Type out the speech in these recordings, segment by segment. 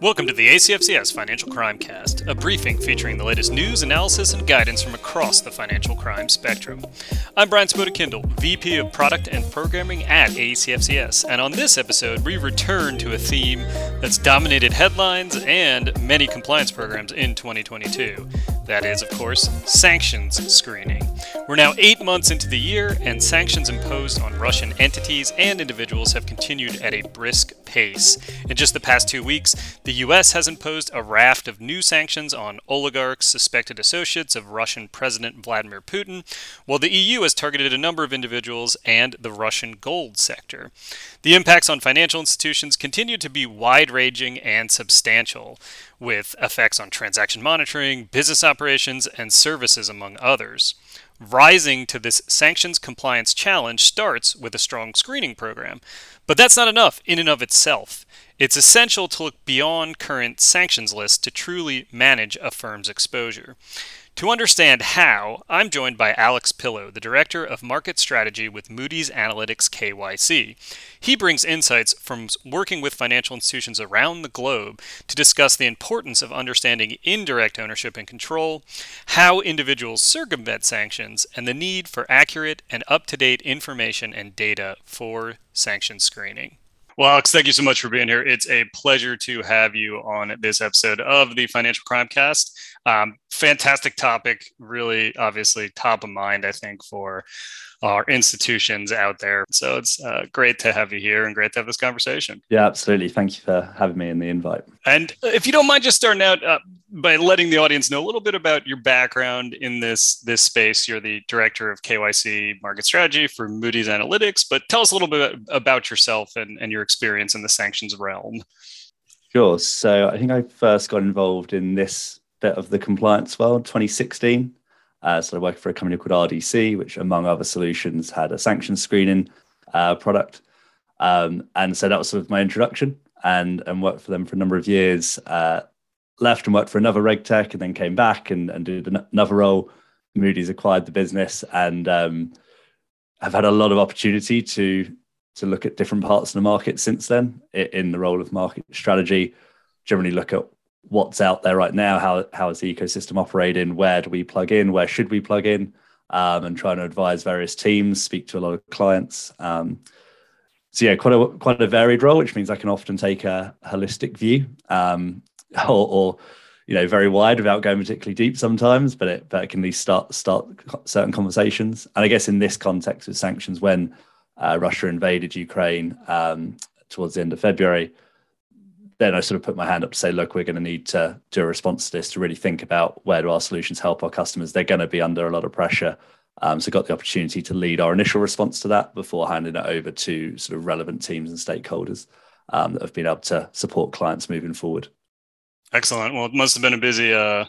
Welcome to the ACFCS Financial Crime Cast, a briefing featuring the latest news, analysis, and guidance from across the financial crime spectrum. I'm Brian Spota-Kindle, VP of Product and Programming at ACFCS, and on this episode, we return to a theme that's dominated headlines and many compliance programs in 2022. That is, of course, sanctions screening. We're now eight months into the year, and sanctions imposed on Russian entities and individuals have continued at a brisk pace. In just the past two weeks, the U.S. has imposed a raft of new sanctions on oligarchs, suspected associates of Russian President Vladimir Putin, while the EU has targeted a number of individuals and the Russian gold sector. The impacts on financial institutions continue to be wide ranging and substantial with effects on transaction monitoring, business operations, and services, among others. Rising to this sanctions compliance challenge starts with a strong screening program. But that's not enough in and of itself. It's essential to look beyond current sanctions lists to truly manage a firm's exposure. To understand how, I'm joined by Alex Pillow, the Director of Market Strategy with Moody's Analytics KYC. He brings insights from working with financial institutions around the globe to discuss the importance of understanding indirect ownership and control, how individuals circumvent sanctions, and the need for accurate and up to date information and data for sanction screening. Well, Alex, thank you so much for being here. It's a pleasure to have you on this episode of the Financial Crime Cast. Um, fantastic topic, really obviously top of mind, I think, for our institutions out there. So it's uh, great to have you here and great to have this conversation. Yeah, absolutely. Thank you for having me and the invite. And if you don't mind, just starting out uh, by letting the audience know a little bit about your background in this this space. You're the director of KYC market strategy for Moody's Analytics, but tell us a little bit about yourself and, and your experience in the sanctions realm. Sure. So I think I first got involved in this bit of the compliance world 2016 uh, so I worked for a company called RDC, which, among other solutions, had a sanction screening uh, product. Um, and so that was sort of my introduction and, and worked for them for a number of years. Uh, left and worked for another reg tech and then came back and, and did another role. Moody's acquired the business and um, have had a lot of opportunity to to look at different parts of the market since then in the role of market strategy. Generally, look at what's out there right now, how how is the ecosystem operating, where do we plug in, where should we plug in, um, and trying to advise various teams, speak to a lot of clients. Um, so yeah, quite a quite a varied role, which means I can often take a holistic view, um, or, or, you know very wide without going particularly deep sometimes, but it but it can at least start start certain conversations. And I guess in this context with sanctions, when uh, Russia invaded Ukraine um, towards the end of February, then I sort of put my hand up to say, look, we're going to need to do a response to this to really think about where do our solutions help our customers. They're going to be under a lot of pressure. Um, so got the opportunity to lead our initial response to that before handing it over to sort of relevant teams and stakeholders um, that have been able to support clients moving forward. Excellent. Well, it must have been a busy, uh,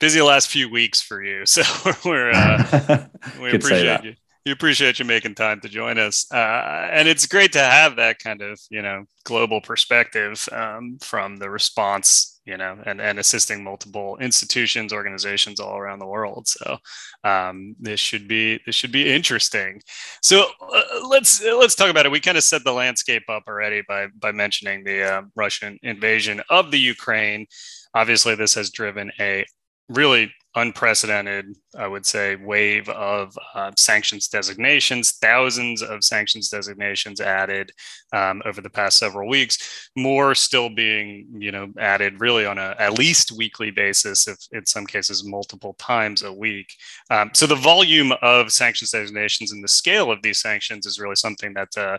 busy last few weeks for you. So we're uh, we appreciate you we appreciate you making time to join us. Uh, and it's great to have that kind of, you know, global perspective um, from the response, you know, and, and assisting multiple institutions, organizations all around the world. So um, this should be this should be interesting. So uh, let's let's talk about it. We kind of set the landscape up already by by mentioning the uh, Russian invasion of the Ukraine. Obviously, this has driven a really unprecedented, I would say, wave of uh, sanctions designations, thousands of sanctions designations added um, over the past several weeks, more still being, you know, added really on a at least weekly basis, if in some cases multiple times a week. Um, so the volume of sanctions designations and the scale of these sanctions is really something that uh,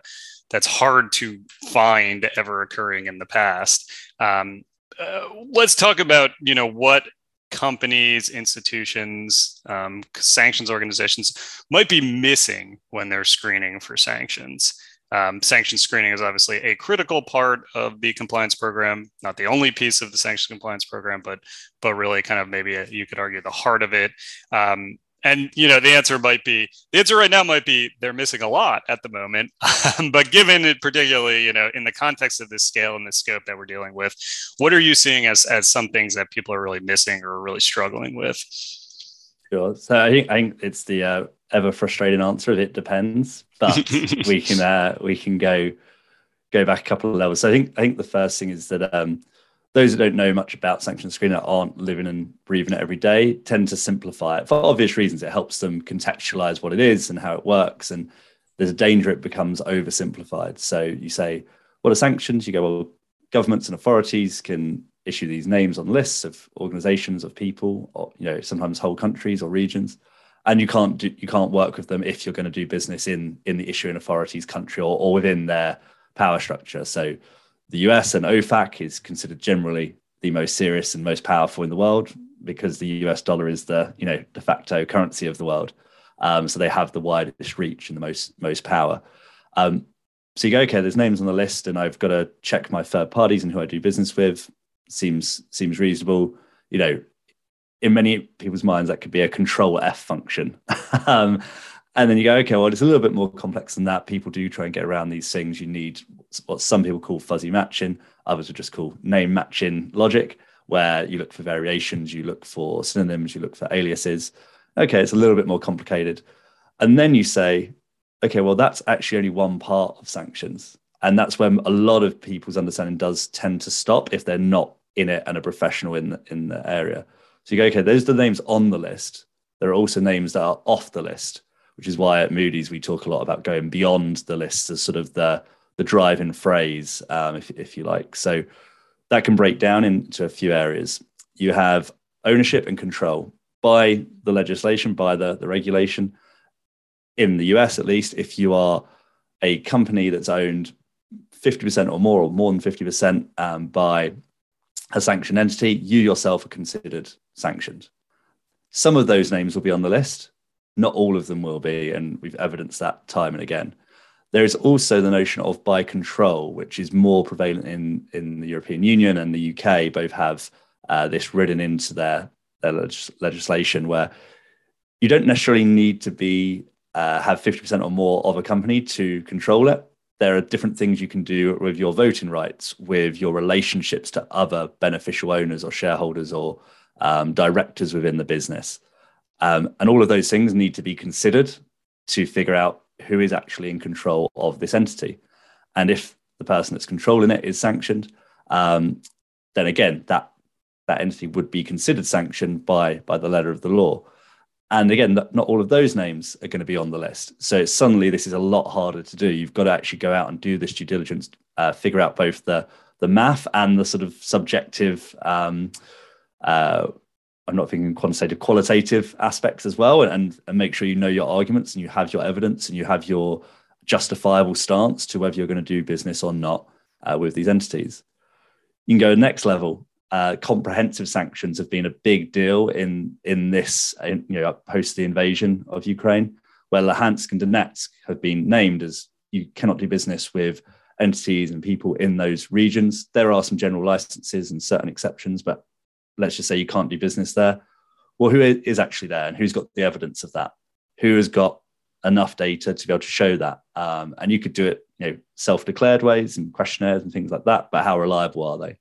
that's hard to find ever occurring in the past. Um, uh, let's talk about you know what companies, institutions, um, sanctions organizations might be missing when they're screening for sanctions. Um, sanction screening is obviously a critical part of the compliance program, not the only piece of the sanction compliance program, but but really kind of maybe a, you could argue the heart of it. Um, and you know the answer might be the answer right now might be they're missing a lot at the moment. But given it particularly you know in the context of this scale and the scope that we're dealing with what are you seeing as as some things that people are really missing or really struggling with? Sure. So i think i think it's the uh, ever frustrating answer of it depends but we can uh, we can go go back a couple of levels. So i think i think the first thing is that um those that don't know much about sanction screening aren't living and breathing it every day tend to simplify it for obvious reasons. It helps them contextualize what it is and how it works. And there's a danger it becomes oversimplified. So you say, what are sanctions? You go, well, governments and authorities can issue these names on lists of organizations of people or you know sometimes whole countries or regions and you can't do, you can't work with them if you're going to do business in in the issuing authority's country or, or within their power structure so the US and OFAC is considered generally the most serious and most powerful in the world because the US dollar is the you know de facto currency of the world um, so they have the widest reach and the most most power um, so you go, okay, there's names on the list, and I've got to check my third parties and who I do business with. Seems seems reasonable. You know, in many people's minds, that could be a control F function. um, and then you go, okay, well, it's a little bit more complex than that. People do try and get around these things. You need what some people call fuzzy matching, others would just call name matching logic, where you look for variations, you look for synonyms, you look for aliases. Okay, it's a little bit more complicated. And then you say, okay, well, that's actually only one part of sanctions. And that's when a lot of people's understanding does tend to stop if they're not in it and a professional in the, in the area. So you go, okay, those are the names on the list. There are also names that are off the list, which is why at Moody's we talk a lot about going beyond the list as sort of the the driving phrase, um, if if you like. So that can break down into a few areas. You have ownership and control by the legislation, by the, the regulation in the US at least, if you are a company that's owned 50% or more, or more than 50% um, by a sanctioned entity, you yourself are considered sanctioned. Some of those names will be on the list, not all of them will be, and we've evidenced that time and again. There is also the notion of by control, which is more prevalent in, in the European Union and the UK, both have uh, this written into their, their legis- legislation where you don't necessarily need to be uh, have 50% or more of a company to control it. There are different things you can do with your voting rights, with your relationships to other beneficial owners or shareholders or um, directors within the business. Um, and all of those things need to be considered to figure out who is actually in control of this entity. And if the person that's controlling it is sanctioned, um, then again, that, that entity would be considered sanctioned by, by the letter of the law. And again, not all of those names are going to be on the list. So suddenly, this is a lot harder to do. You've got to actually go out and do this due diligence, uh, figure out both the the math and the sort of subjective. Um, uh, I'm not thinking quantitative, qualitative aspects as well, and, and make sure you know your arguments and you have your evidence and you have your justifiable stance to whether you're going to do business or not uh, with these entities. You can go next level uh, comprehensive sanctions have been a big deal in in this in, you know post the invasion of Ukraine, where Luhansk and Donetsk have been named as you cannot do business with entities and people in those regions. There are some general licenses and certain exceptions, but let's just say you can't do business there. Well, who is actually there and who's got the evidence of that? Who has got enough data to be able to show that? Um, and you could do it, you know, self-declared ways and questionnaires and things like that. But how reliable are they?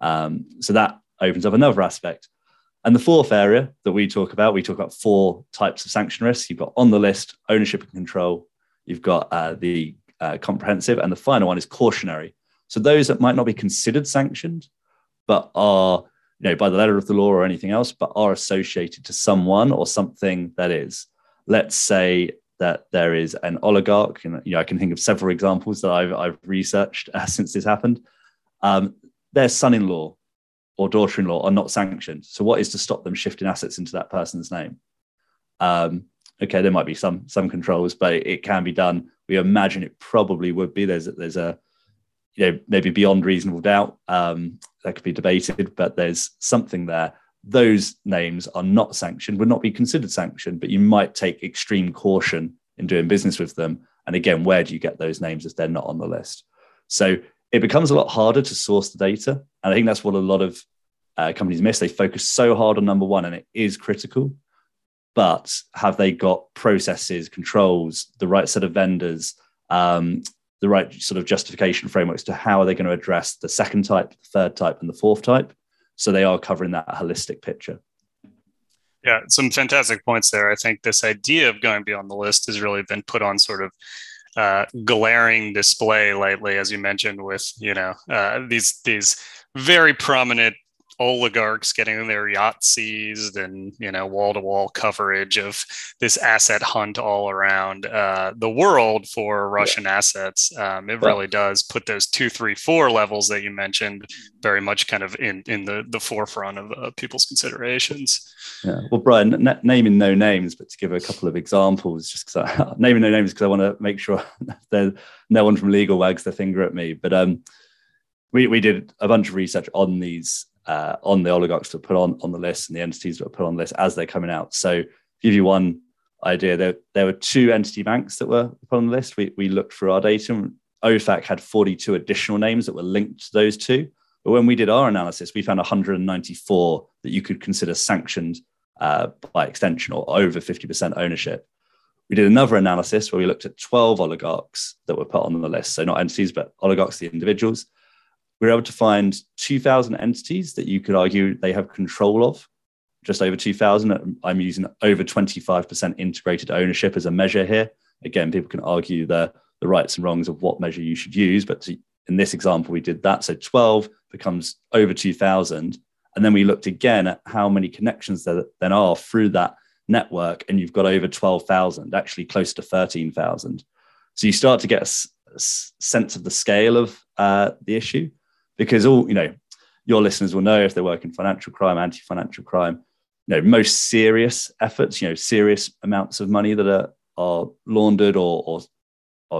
Um, so that opens up another aspect. And the fourth area that we talk about, we talk about four types of sanction risks. You've got on the list, ownership and control. You've got uh, the uh, comprehensive, and the final one is cautionary. So those that might not be considered sanctioned, but are, you know, by the letter of the law or anything else, but are associated to someone or something that is. Let's say that there is an oligarch, and you know, I can think of several examples that I've, I've researched uh, since this happened. Um, their son-in-law or daughter-in-law are not sanctioned. So what is to stop them shifting assets into that person's name? Um, okay, there might be some some controls, but it, it, can be done. We imagine it probably would be. There's there's a you know maybe beyond reasonable doubt um, that could be debated, but there's something there. Those names are not sanctioned, would not be considered sanctioned, but you might take extreme caution in doing business with them. And again, where do you get those names if they're not on the list? So it becomes a lot harder to source the data. And I think that's what a lot of uh, companies miss. They focus so hard on number one, and it is critical. But have they got processes, controls, the right set of vendors, um, the right sort of justification frameworks to how are they going to address the second type, the third type, and the fourth type? So they are covering that holistic picture. Yeah, some fantastic points there. I think this idea of going beyond the list has really been put on sort of uh, glaring display lately, as you mentioned, with you know uh, these these very prominent oligarchs getting their yacht seized and you know wall-to-wall coverage of this asset hunt all around uh, the world for russian yeah. assets. Um, it really does put those two three four levels that you mentioned very much kind of in in the the forefront of uh, people's considerations. Yeah. Well brian n- naming no names but to give a couple of examples just because naming no names because i want to make sure that no one from legal wags their finger at me but um we, we did a bunch of research on these uh, on the oligarchs to put on on the list and the entities that were put on the list as they're coming out. So, give you one idea, there there were two entity banks that were put on the list. We we looked through our data. OFAC had 42 additional names that were linked to those two. But when we did our analysis, we found 194 that you could consider sanctioned uh, by extension or over 50% ownership. We did another analysis where we looked at 12 oligarchs that were put on the list. So not entities, but oligarchs, the individuals we were able to find 2,000 entities that you could argue they have control of, just over 2,000. I'm using over 25% integrated ownership as a measure here. Again, people can argue the, the rights and wrongs of what measure you should use, but to, in this example, we did that. So 12 becomes over 2,000. And then we looked again at how many connections there then are through that network, and you've got over 12,000, actually close to 13,000. So you start to get a, a sense of the scale of uh, the issue because all you know your listeners will know if they work in financial crime anti-financial crime you know most serious efforts you know serious amounts of money that are are laundered or or,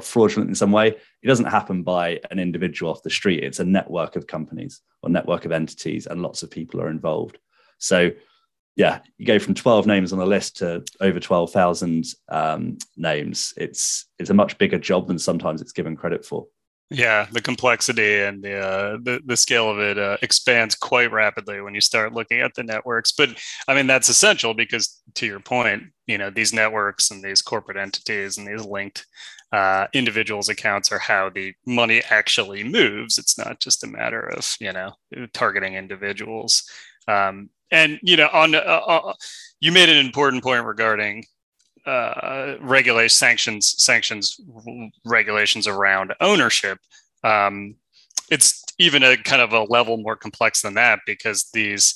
fraudulent in some way it doesn't happen by an individual off the street. It's a network of companies or network of entities and lots of people are involved. So yeah you go from 12 names on the list to over 12,000 um, names. It's it's a much bigger job than sometimes it's given credit for yeah, the complexity and the uh, the, the scale of it uh, expands quite rapidly when you start looking at the networks. But I mean, that's essential because, to your point, you know, these networks and these corporate entities and these linked uh, individuals' accounts are how the money actually moves. It's not just a matter of you know targeting individuals. Um, and you know, on uh, uh, you made an important point regarding uh, regulate sanctions sanctions regulations around ownership. Um, it's even a kind of a level more complex than that because these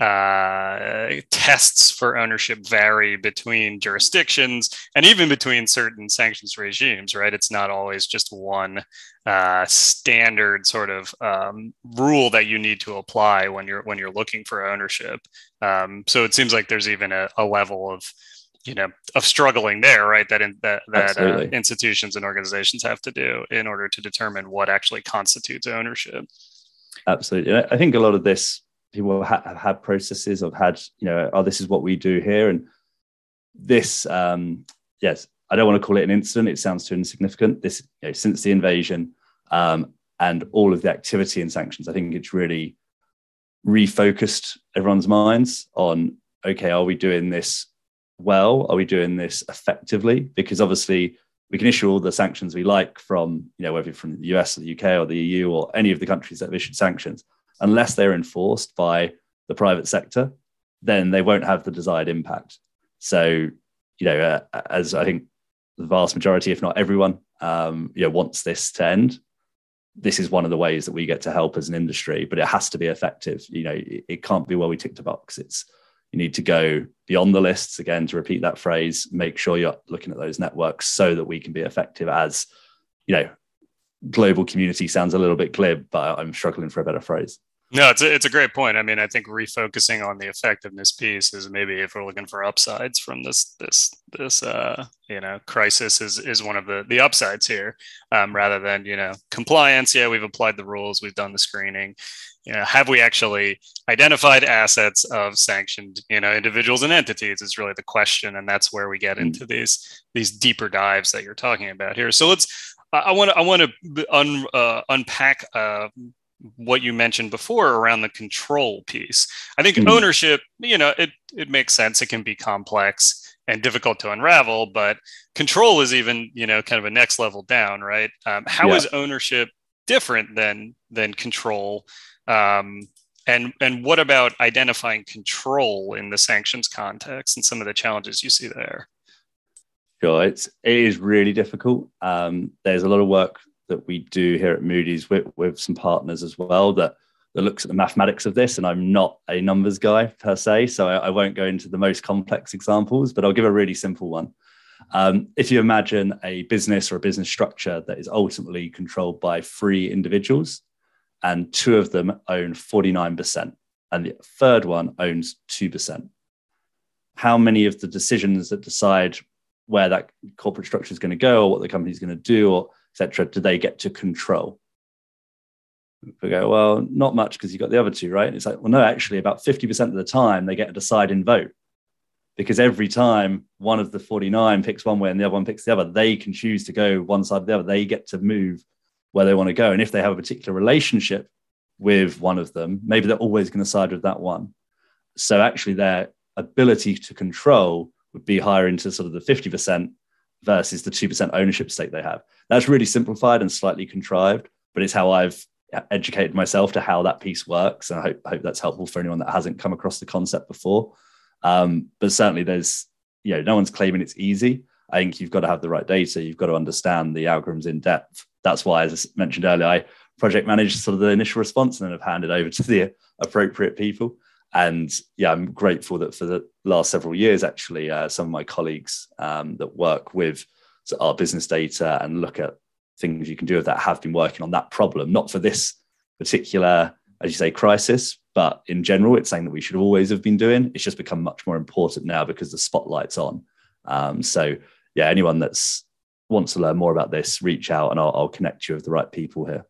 uh, tests for ownership vary between jurisdictions and even between certain sanctions regimes, right? It's not always just one uh, standard sort of um, rule that you need to apply when you're when you're looking for ownership. Um, so it seems like there's even a, a level of you know of struggling there right that in, that, that uh, institutions and organizations have to do in order to determine what actually constitutes ownership. Absolutely. I think a lot of this people have had processes of had you know oh this is what we do here. And this um yes i don't want to call it an incident. It sounds too insignificant. This you know, since the invasion um and all of the activity and sanctions i think it's really refocused everyone's minds on okay are we doing this well? Are we doing this effectively? Because obviously we can issue all the sanctions we like from, you know, whether from the US or the UK or the EU or any of the countries that have issued sanctions, unless they're enforced by the private sector, then they won't have the desired impact. So, you know, uh, as I think the vast majority, if not everyone, um, you know, wants this to end. This is one of the ways that we get to help as an industry, but it has to be effective. You know, it, it can't be where we tick the box. It's you need to go beyond the lists again to repeat that phrase make sure you're looking at those networks so that we can be effective as you know global community sounds a little bit glib but i'm struggling for a better phrase. No it's a, it's a great point. I mean i think refocusing on the effectiveness piece is maybe if we're looking for upsides from this this this uh you know crisis is is one of the the upsides here um, rather than you know compliance. Yeah we've applied the rules. We've done the screening you know, have we actually identified assets of sanctioned, you know, individuals and entities is really the question, and that's where we get into mm. these these deeper dives that you're talking about here. So let's, I want to I want to un, uh, unpack uh, what you mentioned before around the control piece. I think mm-hmm. ownership, you know, it it makes sense. It can be complex and difficult to unravel, but control is even, you know, kind of a next level down, right? Um, how yeah. is ownership different than than control? Um, and and what about identifying control in the sanctions context and some of the challenges you see there? Sure, it's it is really difficult. Um, there's a lot of work that we do here at Moody's with, with some partners as well that that looks at the mathematics of this, and I'm not a numbers guy per se, so I, I won't go into the most complex examples, but I'll give a really simple one. Um, if you imagine a business or a business structure that is ultimately controlled by three individuals, and two of them own 49%, and the third one owns 2%. How many of the decisions that decide where that corporate structure is going to go or what the company is going to do or etc do they get to control? We go well not much because you've got the other two right? And it's like well no actually about 50% of the time they get a deciding vote. Because every time one of the 49 picks one way and the other one picks the other they can choose to go one side or the other. They get to move where they want to go and if they have a particular relationship with one of them maybe they're always going to side with that one so actually their ability to control would be higher into sort of the 50% versus the 2% ownership stake they have. That's really simplified and slightly contrived, but it's how I've educated myself to how that piece works. And I hope, hope that's helpful for anyone that hasn't come across the concept before. Um, but certainly there's, you know, no one's claiming it's easy. I think you've got to have the right data. You've got to understand the algorithms in depth. That's why, as I mentioned earlier, I project managed sort of the initial response and then have handed over to the appropriate people and yeah, I'm grateful that for the last several years, actually, uh, some of my colleagues um, that work with our business data and look at things you can do with that have been working on that problem, not for this particular, as you say, crisis, but in general, it's something that we should always have been doing. It's just become much more important now because the spotlight's on. Um, so yeah, anyone that's wants to learn more about this, reach out and I'll, I'll connect you with the right people here.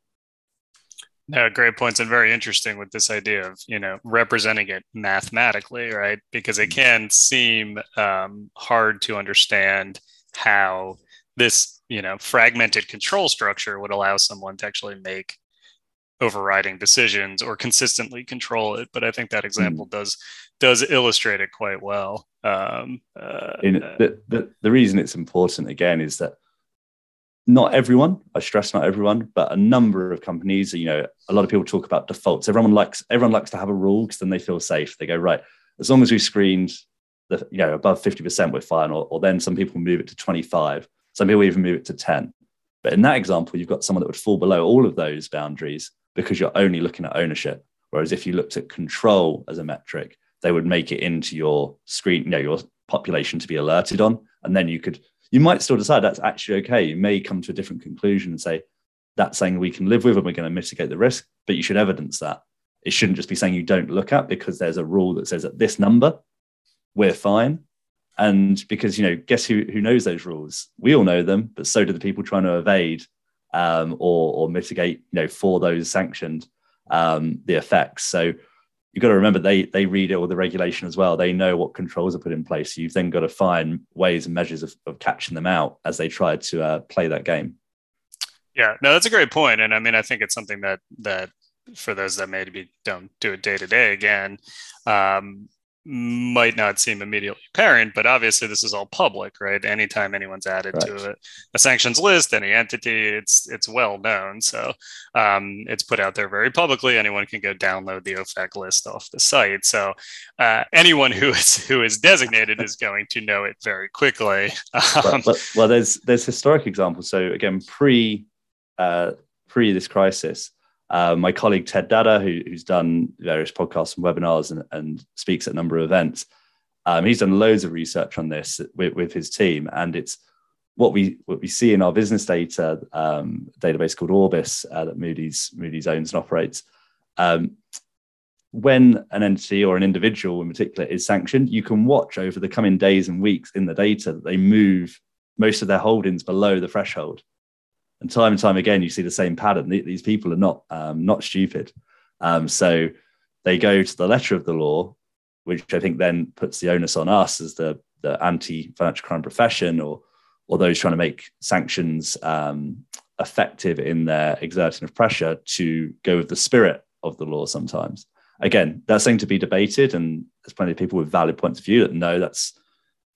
No, great points and very interesting with this idea of you know representing it mathematically, right? Because it mm. can seem um, hard to understand how this you know fragmented control structure would allow someone to actually make overriding decisions or consistently control it. But I think that example mm. does does illustrate it quite well. Um, uh, the, the the reason it's important again is that not everyone i stress not everyone but a number of companies you know a lot of people talk about defaults. Everyone likes everyone likes to have a rule because then they feel safe. They go right as long as we screened the you know above 50% we're fine or, or then some people move it to 25 some people even move it to 10 but in that example you've got someone that would fall below all of those boundaries because you're only looking at ownership. Whereas if you looked at control as a metric they would make it into your screen you know your population to be alerted on and then you could you might still decide that's actually okay. You may come to a different conclusion and say that's saying we can live with and we're going to mitigate the risk, but you should evidence that. It shouldn't just be saying you don't look at because there's a rule that says at this number, we're fine. And because, you know, guess who, who knows those rules? We all know them, but so do the people trying to evade um, or, or mitigate, you know, for those sanctioned um, the effects. So you've got to remember they they read all the regulation as well. They know what controls are put in place. So you've then got to find ways and measures of, of catching them out as they try to uh, play that game. Yeah, no, that's a great point, and I mean, I think it's something that that for those that maybe don't do it day to day again, um, might not seem immediately apparent, but obviously this is all public, right? Anytime anyone's added right. to a, a, sanctions list, any entity, it's it's well known. So um, it's put out there very publicly. Anyone can go download the OFAC list off the site. So uh, anyone who is who is designated is going to know it very quickly. Um, well, well, there's there's historic examples. So again, pre uh, pre this crisis, uh, my colleague Ted Dada, who, who's done various podcasts and webinars and, and speaks at a number of events, um, he's done loads of research on this with, with, his team, and it's what we what we see in our business data um, database called Orbis uh, that Moody's Moody's owns and operates. Um, when an entity or an individual in particular is sanctioned, you can watch over the coming days and weeks in the data that they move most of their holdings below the threshold and time and time again you see the same pattern. These people are not um, not stupid. Um, so they go to the letter of the law which i think then puts the onus on us as the the anti-financial crime profession or or those trying to make sanctions um, effective in their exerting of pressure to go with the spirit of the law sometimes. Again that's something to be debated and there's plenty of people with valid points of view that know that's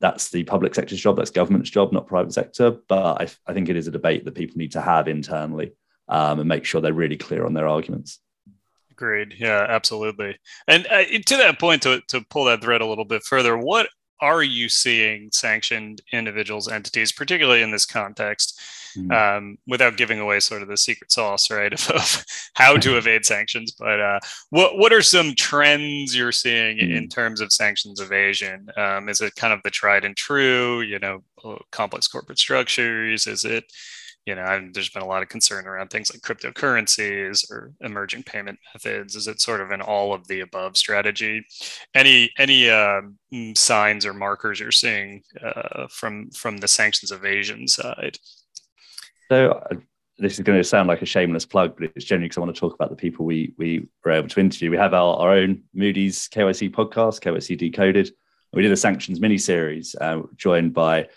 that's the public sector's job, that's government's job, not private sector. But I, I think it is a debate that people need to have internally um, and make sure they're really clear on their arguments. Agreed. Yeah, absolutely. And uh, to that point, to, to pull that thread a little bit further, what are you seeing sanctioned individuals, entities, particularly in this context, mm. um, without giving away sort of the secret sauce, right, of, of how to evade sanctions. But uh, what what are some trends you're seeing mm. in terms of sanctions evasion? Um, is it kind of the tried and true, you know, uh, complex corporate structures? Is it you know, I've, there's been a lot of concern around things like cryptocurrencies or emerging payment methods. Is it sort of an all of the above strategy? Any any uh, signs or markers you're seeing uh, from from the sanctions evasion side? So uh, this is going to sound like a shameless plug, but it's generally because I want to talk about the people we we were able to interview. We have our, our own Moody's KYC podcast, KYC Decoded. We did a sanctions mini series, uh, joined by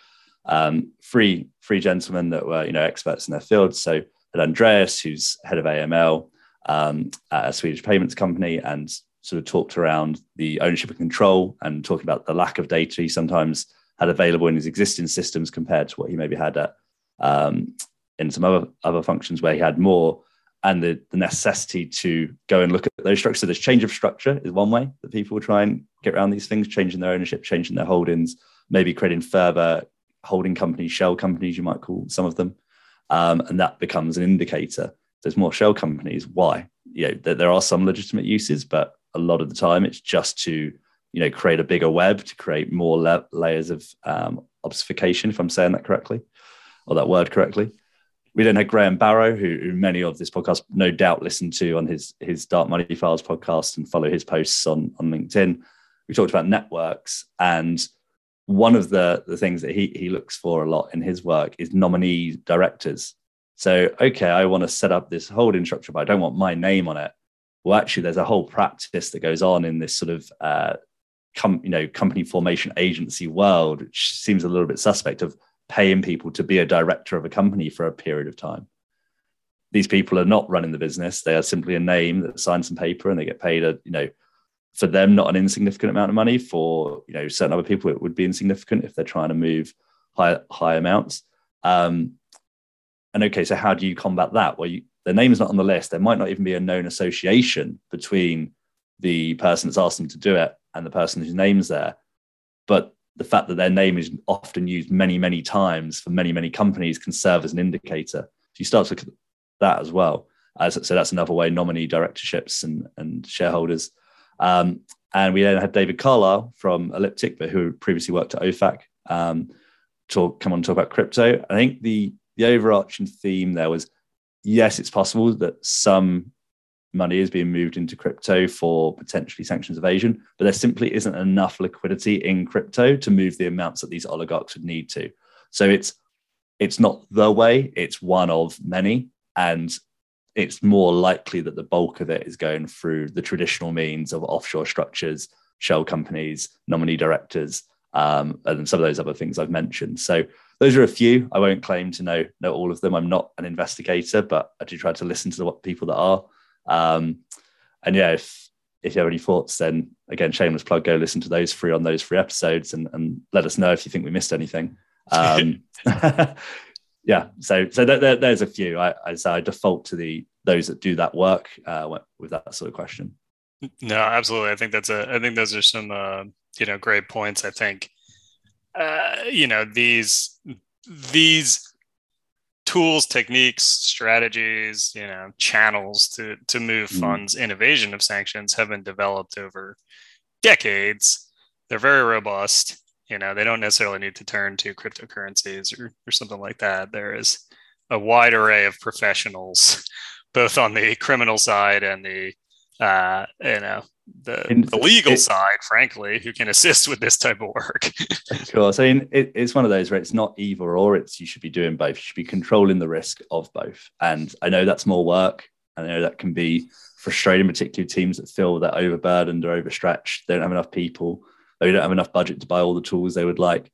um, three three gentlemen that were you know experts in their field. So had Andreas, who's head of AML um, at a Swedish payments company, and sort of talked around the ownership and control and talking about the lack of data he sometimes had available in his existing systems compared to what he maybe had at um, in some other other functions where he had more and the, the necessity to go and look at those structures. So this change of structure is one way that people will try and get around these things, changing their ownership, changing their holdings, maybe creating further holding companies, shell companies, you might call some of them, um, and that becomes an indicator. There's more shell companies. Why? You know, there, there are some legitimate uses, but a lot of the time it's just to you know create a bigger web to create more layers of um, obfuscation, if I'm saying that correctly, or that word correctly. We then had Graham Barrow, who, who, many of this podcast no doubt listen to on his his Dark Money Files podcast and follow his posts on on LinkedIn. We talked about networks and one of the, the things that he, he looks for a lot in his work is nominee directors. So, okay, I want to set up this holding structure, but I don't want my name on it. Well, actually, there's a whole practice that goes on in this sort of uh, com- you know company formation agency world, which seems a little bit suspect of paying people to be a director of a company for a period of time. These people are not running the business; they are simply a name that signs some paper and they get paid a you know for them not an insignificant amount of money. For you know certain other people it would be insignificant if they're trying to move high high amounts. Um, and okay so how do you combat that? Well you, their name is not on the list. There might not even be a known association between the person that's asked them to do it and the person whose name's there. But the fact that their name is often used many many times for many many companies can serve as an indicator. So you start to look at that as well. As so that's another way nominee directorships and, and shareholders. Um, and we then had David Carlisle from Elliptic, but who previously worked at OFAC, um, talk come on and talk about crypto. I think the the overarching theme there was yes, it's possible that some money is being moved into crypto for potentially sanctions evasion, but there simply isn't enough liquidity in crypto to move the amounts that these oligarchs would need to. So it's it's not the way, it's one of many. And it's more likely that the bulk of it is going through the traditional means of offshore structures, shell companies, nominee directors, um, and some of those other things I've mentioned. So those are a few. I won't claim to know know all of them. I'm not an investigator, but I do try to listen to the people that are. Um, and yeah, if if you have any thoughts, then again, shameless plug, go listen to those three on those three episodes and, and let us know if you think we missed anything. Um, yeah, so so there, there's a few. I, I say I default to the those that do that work uh, with that sort of question. No, absolutely. I think that's a. I think those are some uh, you know great points. I think uh, you know these these tools, techniques, strategies, you know, channels to to move mm. funds in evasion of sanctions have been developed over decades. They're very robust you know they don't necessarily need to turn to cryptocurrencies or, or something like that there is a wide array of professionals both on the criminal side and the uh, you know the, the legal it, side frankly who can assist with this type of work of course i mean it, it's one of those where it's not either or it's you should be doing both you should be controlling the risk of both and i know that's more work i know that can be frustrating particularly teams that feel that overburdened or overstretched they don't have enough people they don't have enough budget to buy all the tools they would like.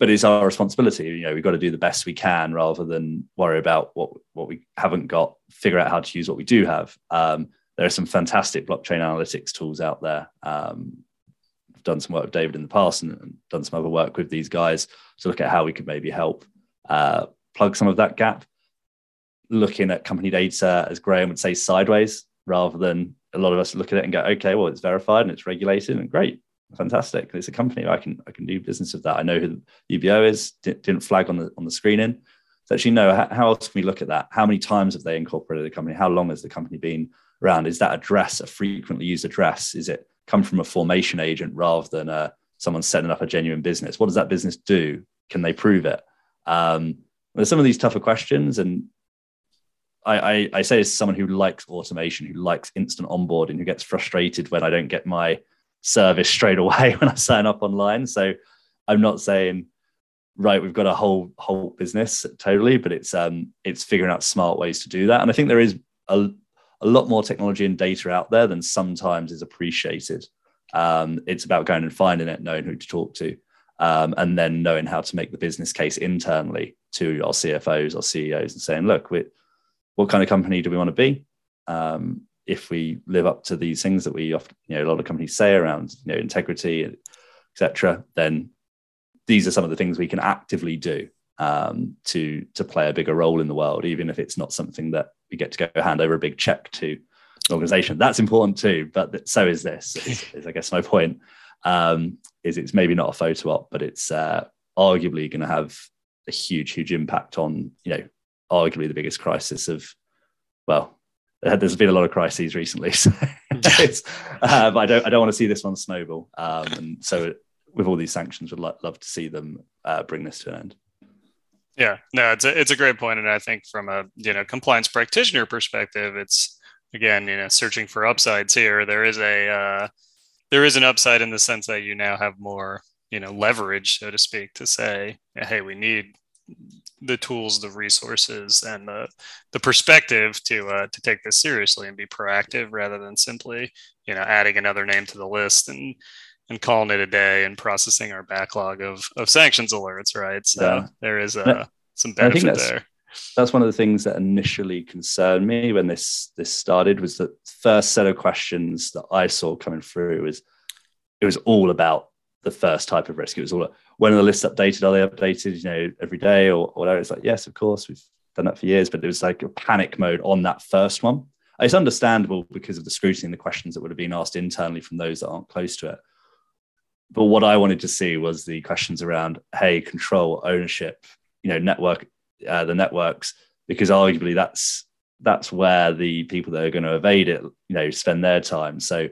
But it's our responsibility. You know, we've got to do the best we can rather than worry about what what we haven't got. Figure out how to use what we do have. Um, there are some fantastic blockchain analytics tools out there. Um, I've done some work with David in the past and, and, done some other work with these guys to look at how we could maybe help uh, plug some of that gap. Looking at company data, as Graham would say, sideways rather than a lot of us look at it and go, okay, well, it's verified and it's regulated and great fantastic. It's a company I can I can do business with that. I know who UBO is. Didn't flag on the on the screening. Actually, no. How, how else can we look at that? How many times have they incorporated the company? How long has the company been around? Is that address a frequently used address? Is it come from a formation agent rather than a, uh, someone setting up a genuine business? What does that business do? Can they prove it? Um, there's some of these tougher questions, and I, I, I say as someone who likes automation, who likes instant onboarding, who gets frustrated when I don't get my service straight away when I sign up online. So I'm not saying right we've got a whole whole business totally, but it's um it's figuring out smart ways to do that. And I think there is a, a lot more technology and data out there than sometimes is appreciated. Um, it's about going and finding it, knowing who to talk to, um, and then knowing how to make the business case internally to our CFOs, our CEOs, and saying, look, we what kind of company do we want to be? Um, if we live up to these things that we often, you know, a lot of companies say around, you know, integrity, etc., then these are some of the things we can actively do um, to to play a bigger role in the world, even if it's not something that we get to go hand over a big check to an organization. That's important too, but so is this. Is, is I guess my point. Um, is it's maybe not a photo op, but it's uh, arguably going to have a huge, huge impact on you know arguably the biggest crisis of, well, there's been a lot of crises recently, so uh, but I don't I don't want to see this one snowball. Um, and so with all these sanctions, would lo- love to see them uh, bring this to an end. Yeah, no, it's a, it's a great point, and I think from a you know compliance practitioner perspective, it's again you know searching for upsides here. There is a uh, there is an upside in the sense that you now have more you know leverage, so to speak, to say, hey, we need the tools, the resources, and the the perspective to uh, to take this seriously and be proactive rather than simply you know adding another name to the list and and calling it a day and processing our backlog of of sanctions alerts. Right, so yeah. there is a uh, some benefit that's, there. That's one of the things that initially concerned me when this this started was that first set of questions that I saw coming through was it was all about the first type of risk. It was all when are the lists updated? Are they updated, you know, every day or, whatever? It's like, yes, of course, we've done that for years, but it was like a panic mode on that first one. It's understandable because of the scrutiny and the questions that would have been asked internally from those that aren't close to it. But what I wanted to see was the questions around, hey, control, ownership, you know, network, uh, the networks, because arguably that's that's where the people that are going to evade it, you know, spend their time. So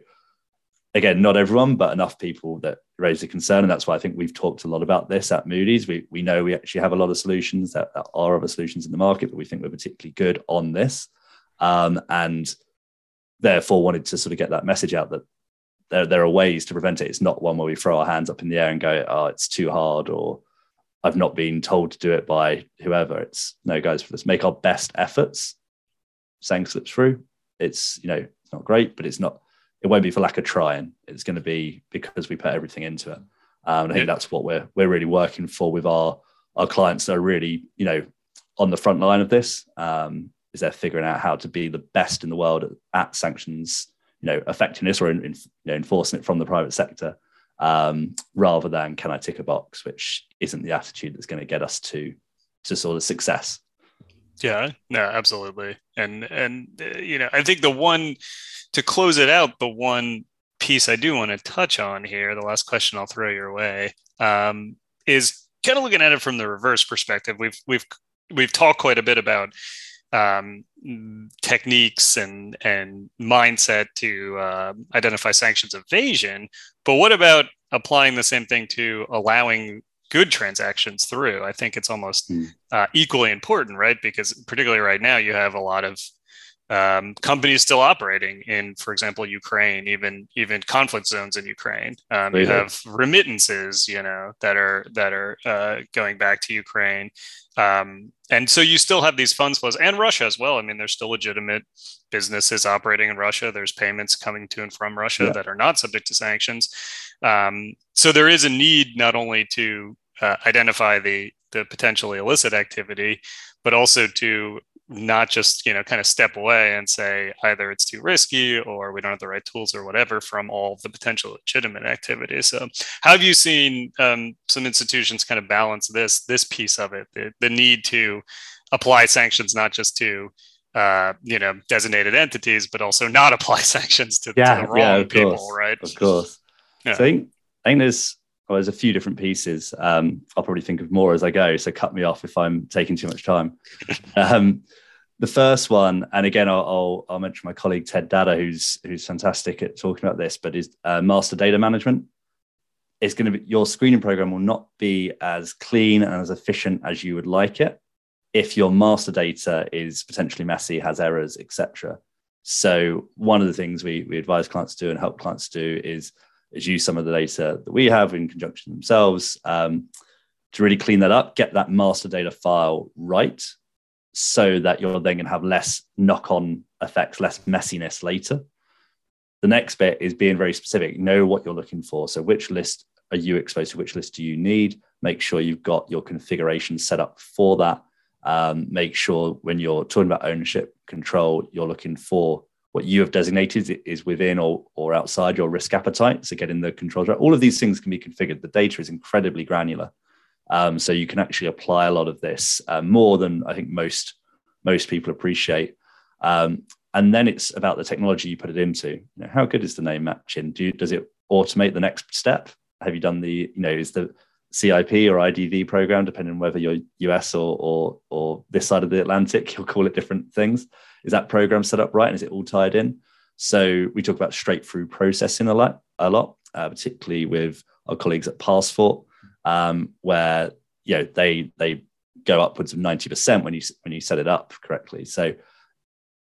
again, not everyone, but enough people that raise a concern. And that's why I think we've talked a lot about this at Moody's. We, we know we actually have a lot of solutions that, that are other solutions in the market, but we think we're particularly good on this. Um, and therefore wanted to sort of get that message out that there, there are ways to prevent it. It's not one where we throw our hands up in the air and go, oh, it's too hard or I've not been told to do it by whoever. It's no, guys, let's make our best efforts. Saying slips through. It's, you know, it's not great, but it's not it won't be for lack of trying. It's going to be because we put everything into it. Um, I think yeah. that's what we're we're really working for with our our clients that are really you know on the front line of this. Um, is they're figuring out how to be the best in the world at, at sanctions, you know, affecting this or in, in, you know, enforcing it from the private sector, um, rather than can I tick a box, which isn't the attitude that's going to get us to to sort of success. Yeah, no, absolutely, and and uh, you know, I think the one to close it out, the one piece I do want to touch on here, the last question I'll throw your way, um, is kind of looking at it from the reverse perspective. We've we've we've talked quite a bit about um, techniques and and mindset to uh, identify sanctions evasion, but what about applying the same thing to allowing good transactions through? I think it's almost mm. uh, equally important, right? Because particularly right now, you have a lot of um, companies still operating in, for example, Ukraine, even even conflict zones in Ukraine. Um, you have remittances, you know, that are that are uh, going back to Ukraine, um, and so you still have these funds flows, and Russia as well. I mean, there's still legitimate businesses operating in Russia. There's payments coming to and from Russia yeah. that are not subject to sanctions. Um, so there is a need not only to uh, identify the the potentially illicit activity, but also to not just you know kind of step away and say either it's too risky or we don't have the right tools or whatever from all the potential legitimate activity so how have you seen um, some institutions kind of balance this this piece of it the, the need to apply sanctions not just to uh, you know designated entities but also not apply sanctions to, yeah, to the wrong yeah, people course, right? of course. Yeah. so I think, I think there's well, there's a few different pieces. Um, I'll probably think of more as I go. So cut me off if I'm taking too much time. um, the first one, and again, I'll, I'll, I'll, mention my colleague Ted Dada, who's who's fantastic at talking about this, but is uh, master data management. It's going to be your screening program will not be as clean and as efficient as you would like it if your master data is potentially messy, has errors, etc. So one of the things we, we advise clients to do and help clients do is, is use some of the data that we have in conjunction themselves um, to really clean that up, get that master data file right so that you're then going to have less knock-on effects, less messiness later. The next bit is being very specific. Know what you're looking for. So which list are you exposed to? Which list do you need? Make sure you've got your configuration set up for that um, make sure when you're talking about ownership control, you're looking for what you have designated is within or, or outside your risk appetite. So getting the controls right. All of these things can be configured. The data is incredibly granular. Um, so you can actually apply a lot of this uh, more than I think most most people appreciate. Um, and then it's about the technology you put it into. You know, how good is the name matching? Do you, does it automate the next step? Have you done the you know is the CIP or IDV program, depending on whether you're US or, or, or this side of the Atlantic, you'll call it different things. Is that program set up right? And is it all tied in? So we talk about straight through processing a lot, a lot, uh, particularly with our colleagues at PassFort, um, where you know they they go upwards of ninety percent when you when you set it up correctly. So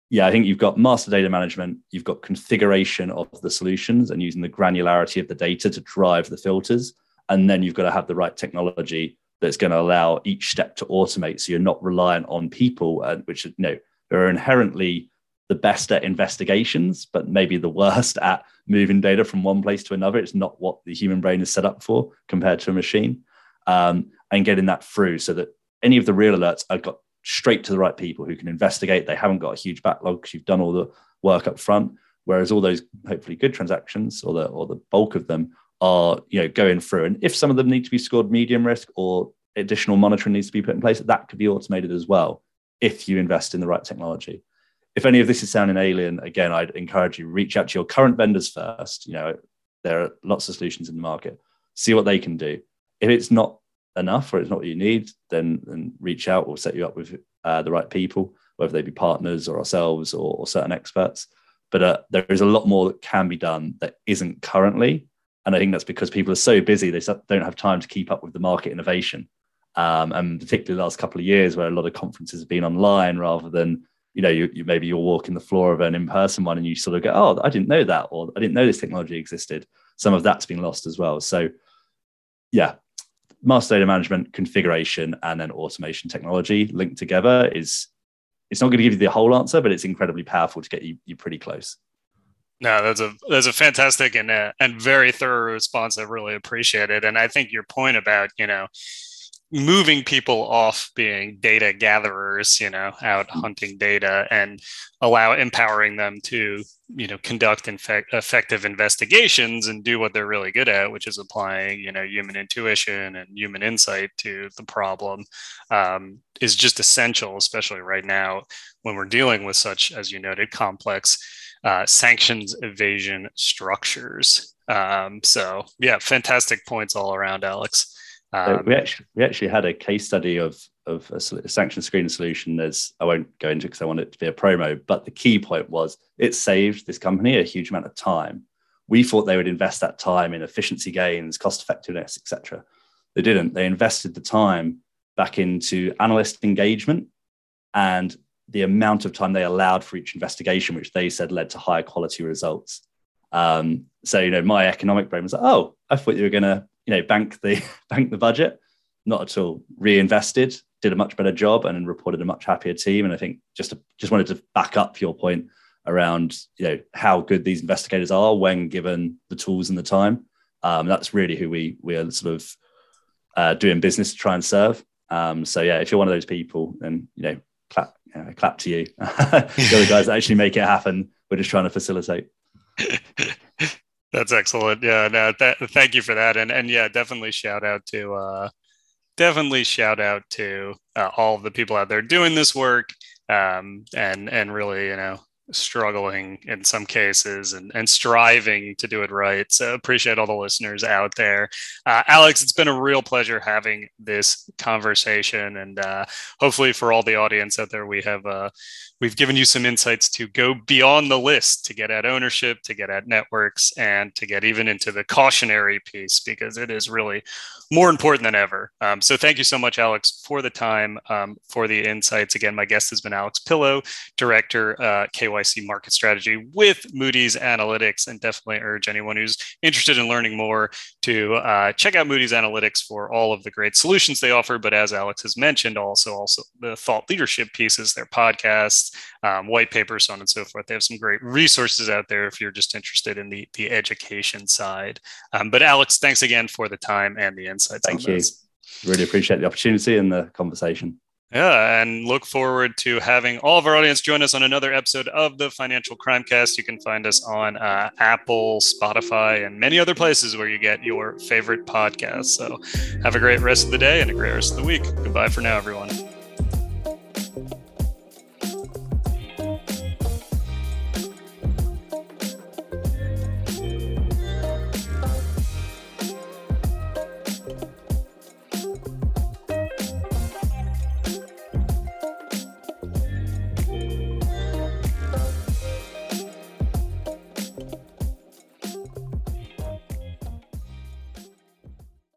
yeah, I think you've got master data management, you've got configuration of the solutions, and using the granularity of the data to drive the filters and then you've got to have the right technology that's going to allow each step to automate so you're not reliant on people which you know are inherently the best at investigations but maybe the worst at moving data from one place to another. It's not what the human brain is set up for compared to a machine um, and getting that through so that any of the real alerts are got straight to the right people who can investigate. They haven't got a huge backlog because you've done all the work up front whereas all those hopefully good transactions or the or the bulk of them are you know going through. And if some of them need to be scored medium risk or additional monitoring needs to be put in place that could be automated as well if you invest in the right technology. If any of this is sounding alien again i'd encourage you reach out to your current vendors first. You know there are lots of solutions in the market. See what they can do. If it's not enough or it's not what you need then, then reach out. We'll set you up with uh, the right people whether they be partners or ourselves or, or certain experts. But uh, there is a lot more that can be done that isn't currently and I think that's because people are so busy they don't have time to keep up with the market innovation. Um, and particularly the last couple of years, where a lot of conferences have been online rather than you know you, you maybe you're walking the floor of an in-person one and you sort of go, oh, I didn't know that, or I didn't know this technology existed. Some of that's been lost as well. So yeah, master data management, configuration, and then automation technology linked together is it's not going to give you the whole answer, but it's incredibly powerful to get you you pretty close. No, that's a that's a fantastic and uh, and very thorough response. I really appreciate it, and I think your point about you know moving people off being data gatherers, you know, out mm-hmm. hunting data, and allow empowering them to you know conduct infect, effective investigations and do what they're really good at, which is applying you know human intuition and human insight to the problem, um, is just essential, especially right now when we're dealing with such, as you noted, complex uh, sanctions evasion structures. Um, so yeah, fantastic points all around, Alex. Um, we actually we actually had a case study of of a, a sanction screening solution. There's I won't go into because I want it to be a promo, but the key point was it saved this company a huge amount of time. We thought they would invest that time in efficiency gains, cost effectiveness, etc. They didn't. They invested the time back into analyst engagement and the amount of time they allowed for each investigation, which they said led to higher quality results. Um, so you know, my economic brain was like, oh, I thought you were going to you know bank the bank the budget. Not at all. Reinvested, did a much better job, and reported a much happier team. And I think just to, just wanted to back up your point around you know how good these investigators are when given the tools and the time. Um, that's really who we we are sort of uh, doing business to try and serve. Um, so yeah, if you're one of those people, then you know know, clap to you. the other guys that actually make it happen. We're just trying to facilitate. That's excellent. Yeah, no, th- thank you for that, and and yeah, definitely shout out to uh, definitely shout out to uh, all of the people out there doing this work, um, and and really, you know, struggling in some cases and, and striving to do it right. So appreciate all the listeners out there. Uh, Alex, it's been a real pleasure having this conversation, and uh, hopefully for all the audience out there, we have uh, we've given you some insights to go beyond the list to get at ownership, to get at networks, and to get even into the cautionary piece because it is really more important than ever. Um, so thank you so much, Alex, for the time, um, for the insights. Again, my guest has been Alex Pillow, Director uh, KYC Market Strategy with Moody's Analytics, and definitely urge anyone who's interested in learning more to uh, check out Moody's Analytics for all of the great solutions they offer. But as Alex has mentioned, also also the thought leadership pieces, their podcasts um, white papers, so on and so forth. They have some great resources out there if you're just interested in the, the education side. Um, but Alex, thanks again for the time and the insights. Thank you. This. Really appreciate the opportunity and the conversation. Yeah, and look forward to having all of our audience join us on another episode of the Financial Crime Cast. You can find us on uh, Apple, Spotify, and many other places where you get your favorite podcasts. So have a great rest of the day and a great rest of the week. Goodbye for now, everyone.